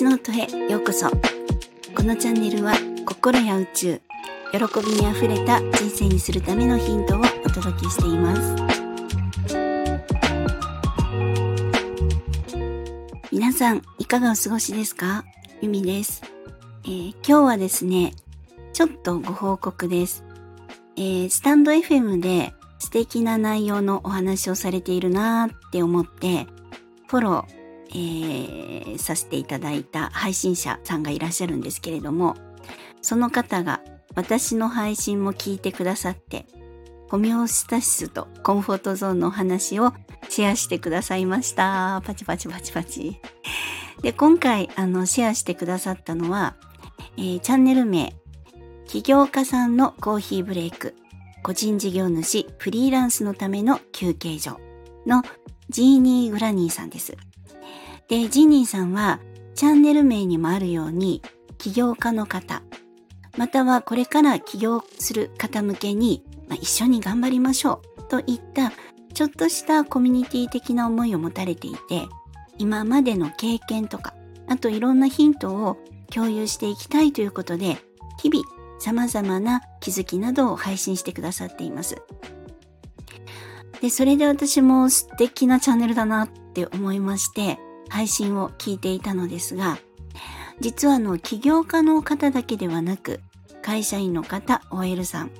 星の音へようこそ。このチャンネルは心や宇宙喜びにあふれた人生にするためのヒントをお届けしています。皆さんいかがお過ごしですか？ゆみです、えー、今日はですねちょっとご報告です、えー、スタンド FM で素敵な内容のお話をされているなーって思ってフォローえー、させていただいた配信者さんがいらっしゃるんですけれども、その方が私の配信も聞いてくださって、ホメオスタシスとコンフォートゾーンのお話をシェアしてくださいました。パチパチパチパチ。で、今回、あの、シェアしてくださったのは、えー、チャンネル名、起業家さんのコーヒーブレイク、個人事業主、フリーランスのための休憩所のジーニー・グラニーさんです。で、ジニーさんはチャンネル名にもあるように起業家の方、またはこれから起業する方向けに、まあ、一緒に頑張りましょうといったちょっとしたコミュニティ的な思いを持たれていて、今までの経験とか、あといろんなヒントを共有していきたいということで、日々様々な気づきなどを配信してくださっています。で、それで私も素敵なチャンネルだなって思いまして、配信を聞いていたのですが、実はあの起業家の方だけではなく、会社員の方、OL さん、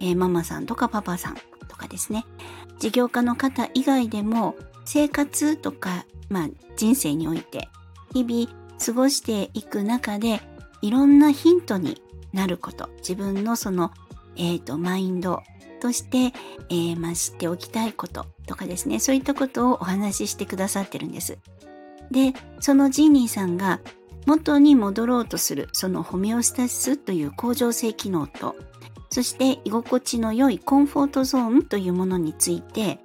えー、ママさんとかパパさんとかですね、事業家の方以外でも生活とか、まあ、人生において日々過ごしていく中でいろんなヒントになること、自分のその、えっ、ー、と、マインドとして、えー、まあ、知っておきたいこととかですね、そういったことをお話ししてくださってるんです。で、そのジーニーさんが元に戻ろうとするそのホメオスタシスという恒常性機能と、そして居心地の良いコンフォートゾーンというものについて、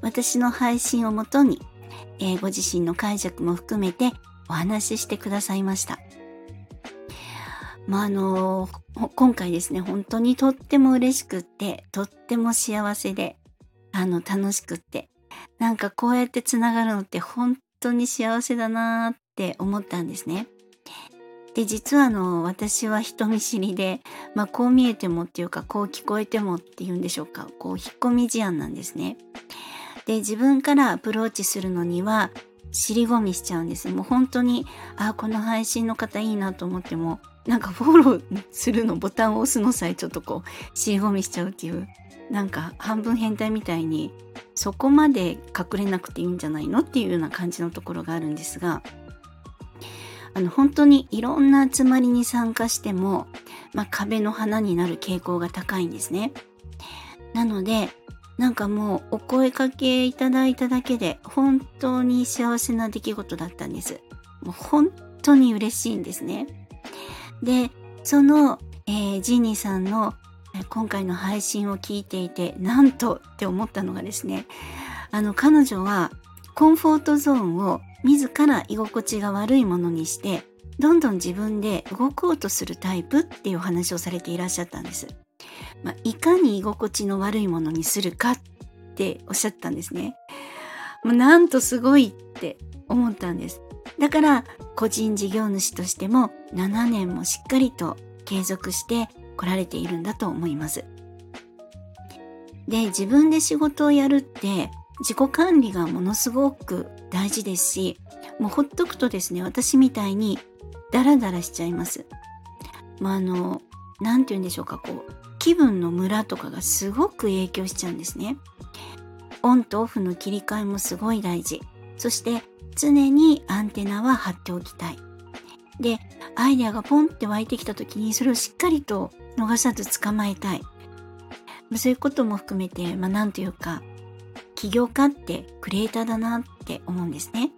私の配信をもとに、えー、ご自身の解釈も含めてお話ししてくださいました。まあ、あの、今回ですね、本当にとっても嬉しくって、とっても幸せで、あの、楽しくって、なんかこうやってつながるのって本当に幸せだなーって思ったんですね。で、実はあの、私は人見知りで、まあ、こう見えてもっていうか、こう聞こえてもっていうんでしょうか、こう、引っ込み思案なんですね。で、自分からアプローチするのには、尻込みしちゃうんです。もう本当に、あ、この配信の方いいなと思っても、なんかフォローするのボタンを押すのさえちょっとこう、尻込みしちゃうっていう、なんか半分変態みたいにそこまで隠れなくていいんじゃないのっていうような感じのところがあるんですがあの本当にいろんな集まりに参加しても、まあ、壁の花になる傾向が高いんですね。なのでなんかもうお声かけいただいただけで本当に幸せな出来事だったんです。もう本当に嬉しいんですね。で、その、えー、ジーニーさんの今回の配信を聞いていてなんとって思ったのがですねあの彼女はコンフォートゾーンを自ら居心地が悪いものにしてどんどん自分で動こうとするタイプっていうお話をされていらっしゃったんです。まあ、いかに居心地の悪いものにするかっておっしゃったんですね。もうなんとすごいって思ったんです。だから個人事業主としても7年もしっかりと継続して来られているんだと思います。で、自分で仕事をやるって自己管理がものすごく大事ですし、もうほっとくとですね、私みたいにダラダラしちゃいます。まあ、あの、なんて言うんでしょうか、こう、気分のムラとかがすごく影響しちゃうんですね。オンとオフの切り替えもすごい大事。そして常にアンテナは張っておきたい。で、アイデアがポンって湧いてきた時にそれをしっかりと逃さず捕まえたい。そういうことも含めて、まあ、なんというか、起業家ってクリエイターだなって思うんですね。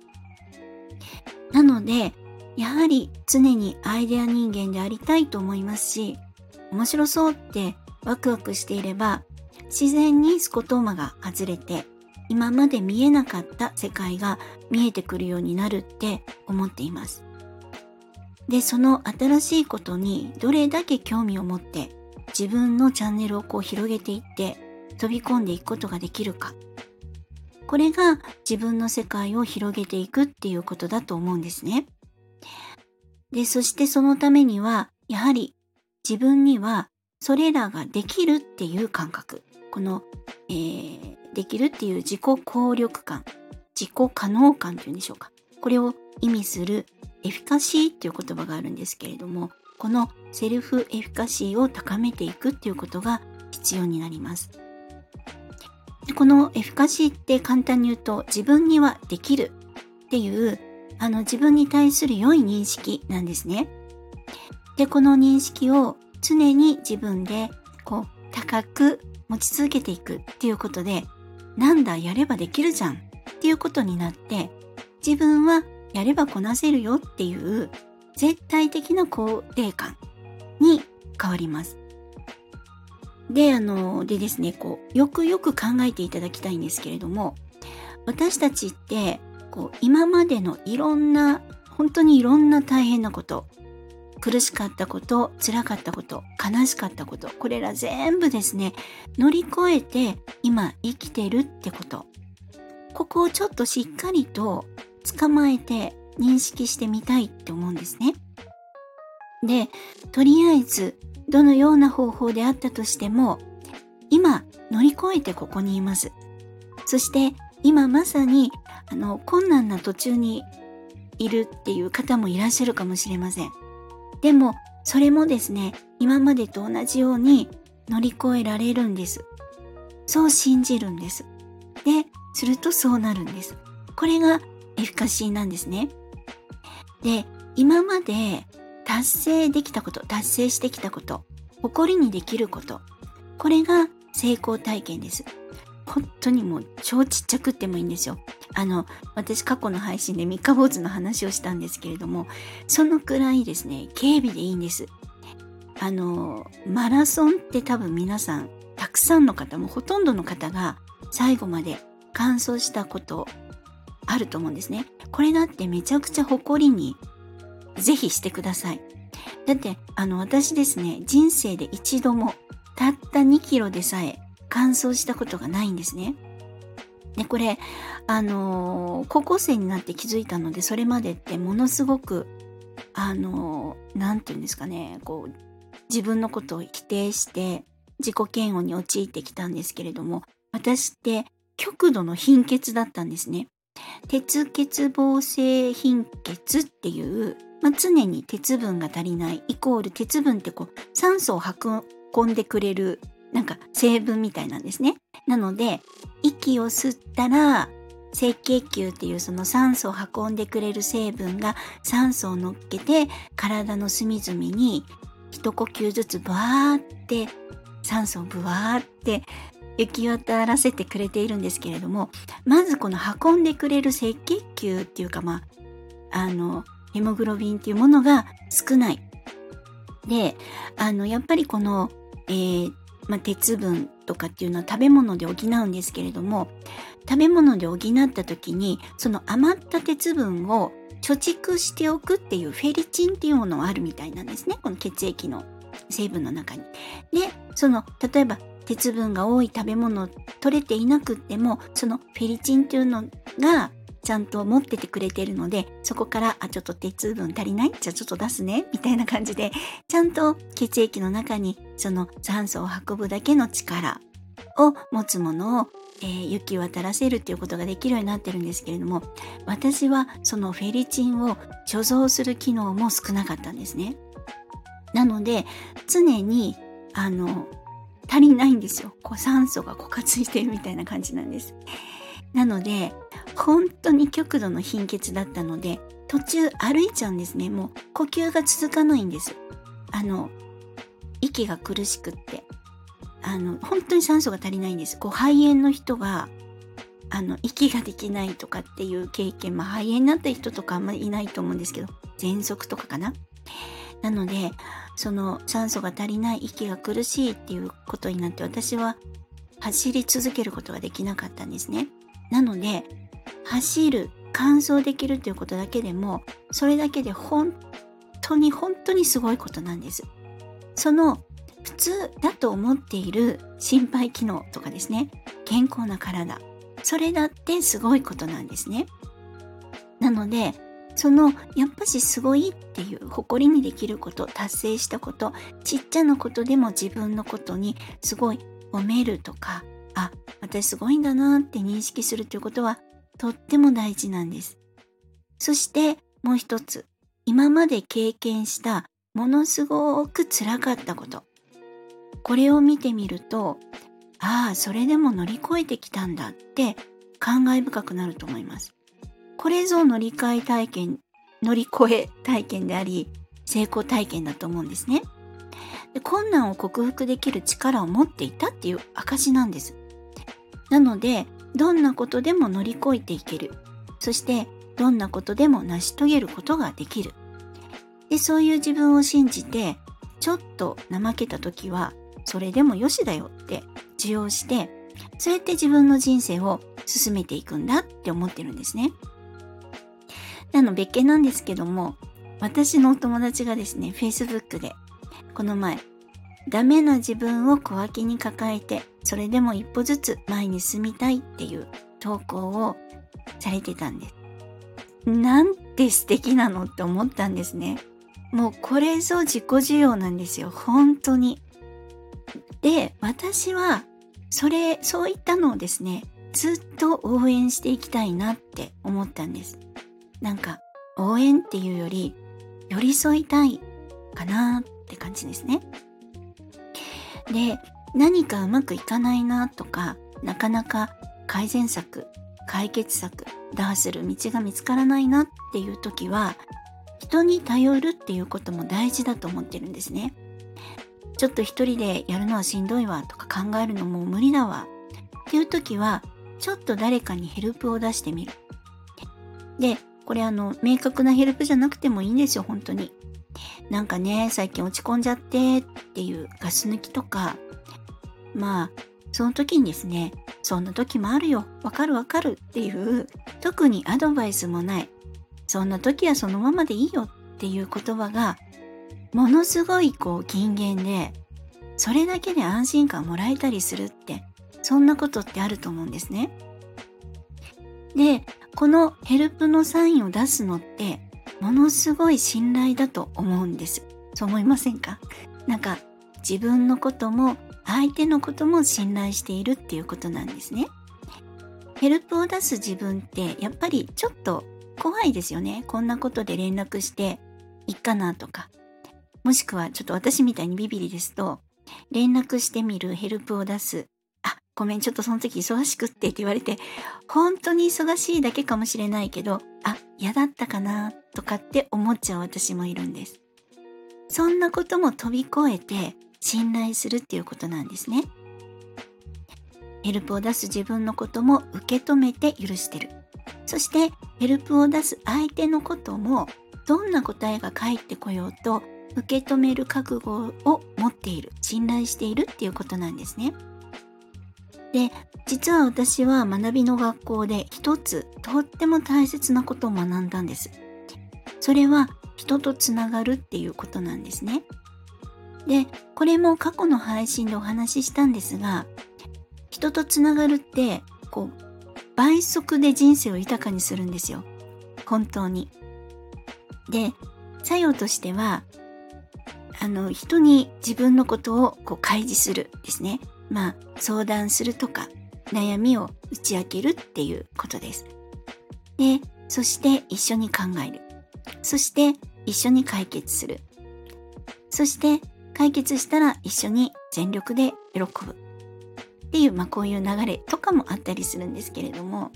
なので、やはり常にアイデア人間でありたいと思いますし、面白そうってワクワクしていれば、自然にスコトーマが外れて、今まで見えなかった世界が見えてくるようになるって思っています。で、その新しいことにどれだけ興味を持って自分のチャンネルをこう広げていって飛び込んでいくことができるか。これが自分の世界を広げていくっていうことだと思うんですね。で、そしてそのためには、やはり自分にはそれらができるっていう感覚。この、えー、できるっていう自己効力感、自己可能感というんでしょうか。これを意味するエフィカシーっていう言葉があるんですけれども、このセルフエフィカシーを高めていくっていうことが必要になります。でこのエフィカシーって簡単に言うと自分にはできるっていうあの自分に対する良い認識なんですね。で、この認識を常に自分でこう高く持ち続けていくっていうことで、なんだ、やればできるじゃんっていうことになって、自分はやればこなせるよっていう絶対的な肯定感に変わります。で、あの、でですね、こう、よくよく考えていただきたいんですけれども、私たちって、こう、今までのいろんな、本当にいろんな大変なこと、苦しかったこと、辛かったこと、悲しかったこと、これら全部ですね、乗り越えて今生きてるってこと。ここをちょっとしっかりと捕まえて認識してみたいって思うんですね。で、とりあえずどのような方法であったとしても、今乗り越えてここにいます。そして今まさにあの困難な途中にいるっていう方もいらっしゃるかもしれません。でもそれもですね、今までと同じように乗り越えられるんです。そう信じるんです。で、するとそうなるんです。これがエフィカシーなんですね。で、今まで達成できたこと、達成してきたこと、誇りにできること、これが成功体験です。本当にもう超ちっちゃくってもいいんですよ。あの、私過去の配信で三日坊主の話をしたんですけれども、そのくらいですね、警備でいいんです。あの、マラソンって多分皆さん、たくさんの方もほとんどの方が最後まで完走したことあると思うんですね。これだってめちゃくちゃ誇りにぜひしてください。だって、あの、私ですね、人生で一度もたった2キロでさえ乾燥したことがないんですね。で、これ、あのー、高校生になって気づいたので、それまでってものすごく、あのー、なんて言うんですかね、こう、自分のことを否定して、自己嫌悪に陥ってきたんですけれども、私って極度の貧血だったんですね。鉄欠乏性貧血っていう、まあ、常に鉄分が足りないイコール鉄分ってこう酸素を運んでくれるなんか成分みたいなんですね。なので息を吸ったら赤血球っていうその酸素を運んでくれる成分が酸素を乗っけて体の隅々に一呼吸ずつバーって酸素をブワーって行き渡らせてくれているんですけれどもまずこの運んでくれる赤血球っていうかまああのヘモグロビンっていうものが少ない。であのやっぱりこの、えーまあ、鉄分とかっていうのは食べ物で補うんですけれども食べ物で補った時にその余った鉄分を貯蓄しておくっていうフェリチンっていうものがあるみたいなんですねこの血液の成分の中に。でその例えば鉄分が多い食べ物取れていなくってもそのフェリチンっていうのがちゃんと持っててくれてるのでそこからあちょっと鉄分足りない？じゃあちょっと出すね みたいな感じでちゃんと血液の中にその酸素を運ぶだけの力を持つものを、えー、行き渡らせるっていうことができるようになってるんですけれども私はそのフェリチンを貯蔵する機能も少なかったんですね。なので常にあの足りないんですよ。こう酸素が枯渇してるみたいな感じなんです。なので、本当に極度の貧血だったので、途中歩いちゃうんですね。もう呼吸が続かないんです。あの、息が苦しくって。あの、本当に酸素が足りないんです。こう肺炎の人が、あの、息ができないとかっていう経験、まあ肺炎になった人とかあんまりいないと思うんですけど、喘息とかかな。なので、その酸素が足りない息が苦しいっていうことになって私は走り続けることができなかったんですね。なので走る完走できるということだけでもそれだけで本当に本当にすごいことなんです。その普通だと思っている心肺機能とかですね健康な体それだってすごいことなんですね。なのでそのやっぱしすごいっていう誇りにできること達成したことちっちゃなことでも自分のことにすごい褒めるとかあ私すごいんだなって認識するということはとっても大事なんです。そしてもう一つ今まで経験したものすごく辛かったこと。これを見てみるとああそれでも乗り越えてきたんだって感慨深くなると思います。これぞ乗り換え体験乗り越え体験であり成功体験だと思うんですね。で困難を克服できる力を持っていたっていう証なんです。なのでどんなことでも乗り越えていける。そしてどんなことでも成し遂げることができる。でそういう自分を信じてちょっと怠けた時はそれでもよしだよって受容してそうやって自分の人生を進めていくんだって思ってるんですね。あの別件なんですけども私のお友達がですね Facebook でこの前ダメな自分を小脇に抱えてそれでも一歩ずつ前に進みたいっていう投稿をされてたんです。なんて素敵なのって思ったんですね。もうこれぞ自己需要なんですよ。本当に。で、私はそれ、そういったのをですね、ずっと応援していきたいなって思ったんです。なんか応援っていうより寄り添いたいかなって感じですね。で、何かうまくいかないなとか、なかなか改善策、解決策、打破する道が見つからないなっていう時は、人に頼るっていうことも大事だと思ってるんですね。ちょっと一人でやるのはしんどいわとか考えるのも無理だわっていう時は、ちょっと誰かにヘルプを出してみる。で、これあの、明確なヘルプじゃなくてもいいんですよ、本当に。なんかね、最近落ち込んじゃってっていうガス抜きとか、まあ、その時にですね、そんな時もあるよ、わかるわかるっていう、特にアドバイスもない、そんな時はそのままでいいよっていう言葉が、ものすごいこう金言で、それだけで安心感もらえたりするって、そんなことってあると思うんですね。で、このヘルプのサインを出すのって、ものすごい信頼だと思うんです。そう思いませんか？なんか自分のことも相手のことも信頼しているっていうことなんですね。ヘルプを出す自分ってやっぱりちょっと怖いですよね。こんなことで連絡していいかなとか。もしくはちょっと私みたいにビビリですと連絡してみるヘルプを出す。ごめん、ちょっとその時忙しくってって言われて本当に忙しいだけかもしれないけどあ、嫌だったかなとかって思っちゃう私もいるんです。そんなことも飛び越えて信頼するっていうことなんですね。ヘルプを出す自分のことも受け止めて許してる。そしてヘルプを出す相手のこともどんな答えが返ってこようと受け止める覚悟を持っている、信頼しているっていうことなんですね。で、実は私は学びの学校で一つとっても大切なことを学んだんです。それは人とつながるっていうことなんですね。で、これも過去の配信でお話ししたんですが、人とつながるって、こう、倍速で人生を豊かにするんですよ。本当に。で、作用としては、あの、人に自分のことをこう開示するですね。まあ、相談するとか、悩みを打ち明けるっていうことです。で、そして一緒に考える。そして一緒に解決する。そして解決したら一緒に全力で喜ぶっていう、まあ、こういう流れとかもあったりするんですけれども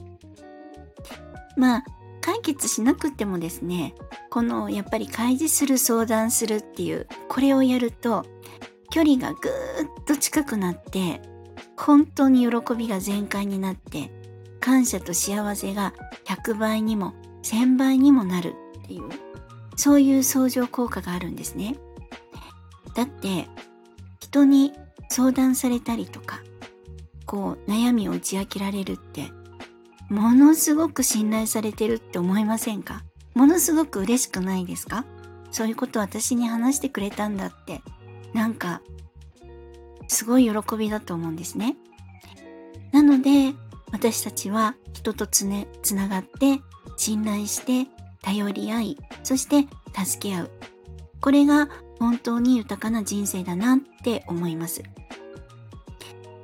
まあ解決しなくてもですねこのやっぱり開示する相談するっていうこれをやると距離がぐーっと近くなって本当に喜びが全開になって感謝と幸せが100倍にも1000倍にもなるっていうそういう相乗効果があるんですね。だって人に相談されたりとかこう悩みを打ち明けられるってものすごく信頼されてるって思いませんか？ものすごく嬉しくないですか？そういうこと私に話してくれたんだってなんかすごい喜びだと思うんですね。なので私たちは人とつねつながって信頼して頼り合い、そして助け合う。これが本当に豊かな人生だなって思います。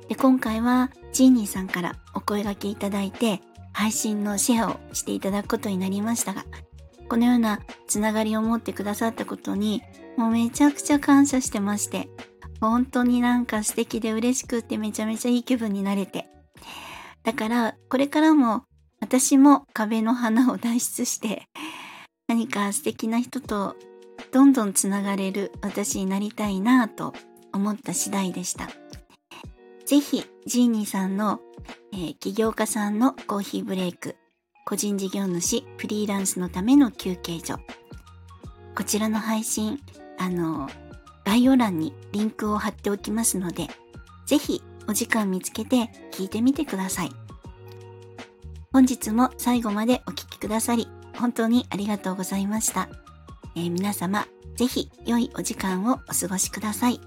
で今回はジーニーさんからお声掛けいただいて配信のシェアをしていただくことになりましたが、このようなつながりを持ってくださったことにもうめちゃくちゃ感謝してまして、本当になんか素敵で嬉しくってめちゃめちゃいい気分になれて。だからこれからも私も壁の花を脱出して何か素敵な人とどんどんつながれる私になりたいなぁと思った次第でした。ぜひ、ジーニーさんの、えー、起業家さんのコーヒーブレイク、個人事業主、フリーランスのための休憩所。こちらの配信、あの、概要欄にリンクを貼っておきますので、ぜひお時間見つけて聞いてみてください。本日も最後までお聴きくださり、本当にありがとうございました。えー、皆様、ぜひ良いお時間をお過ごしください。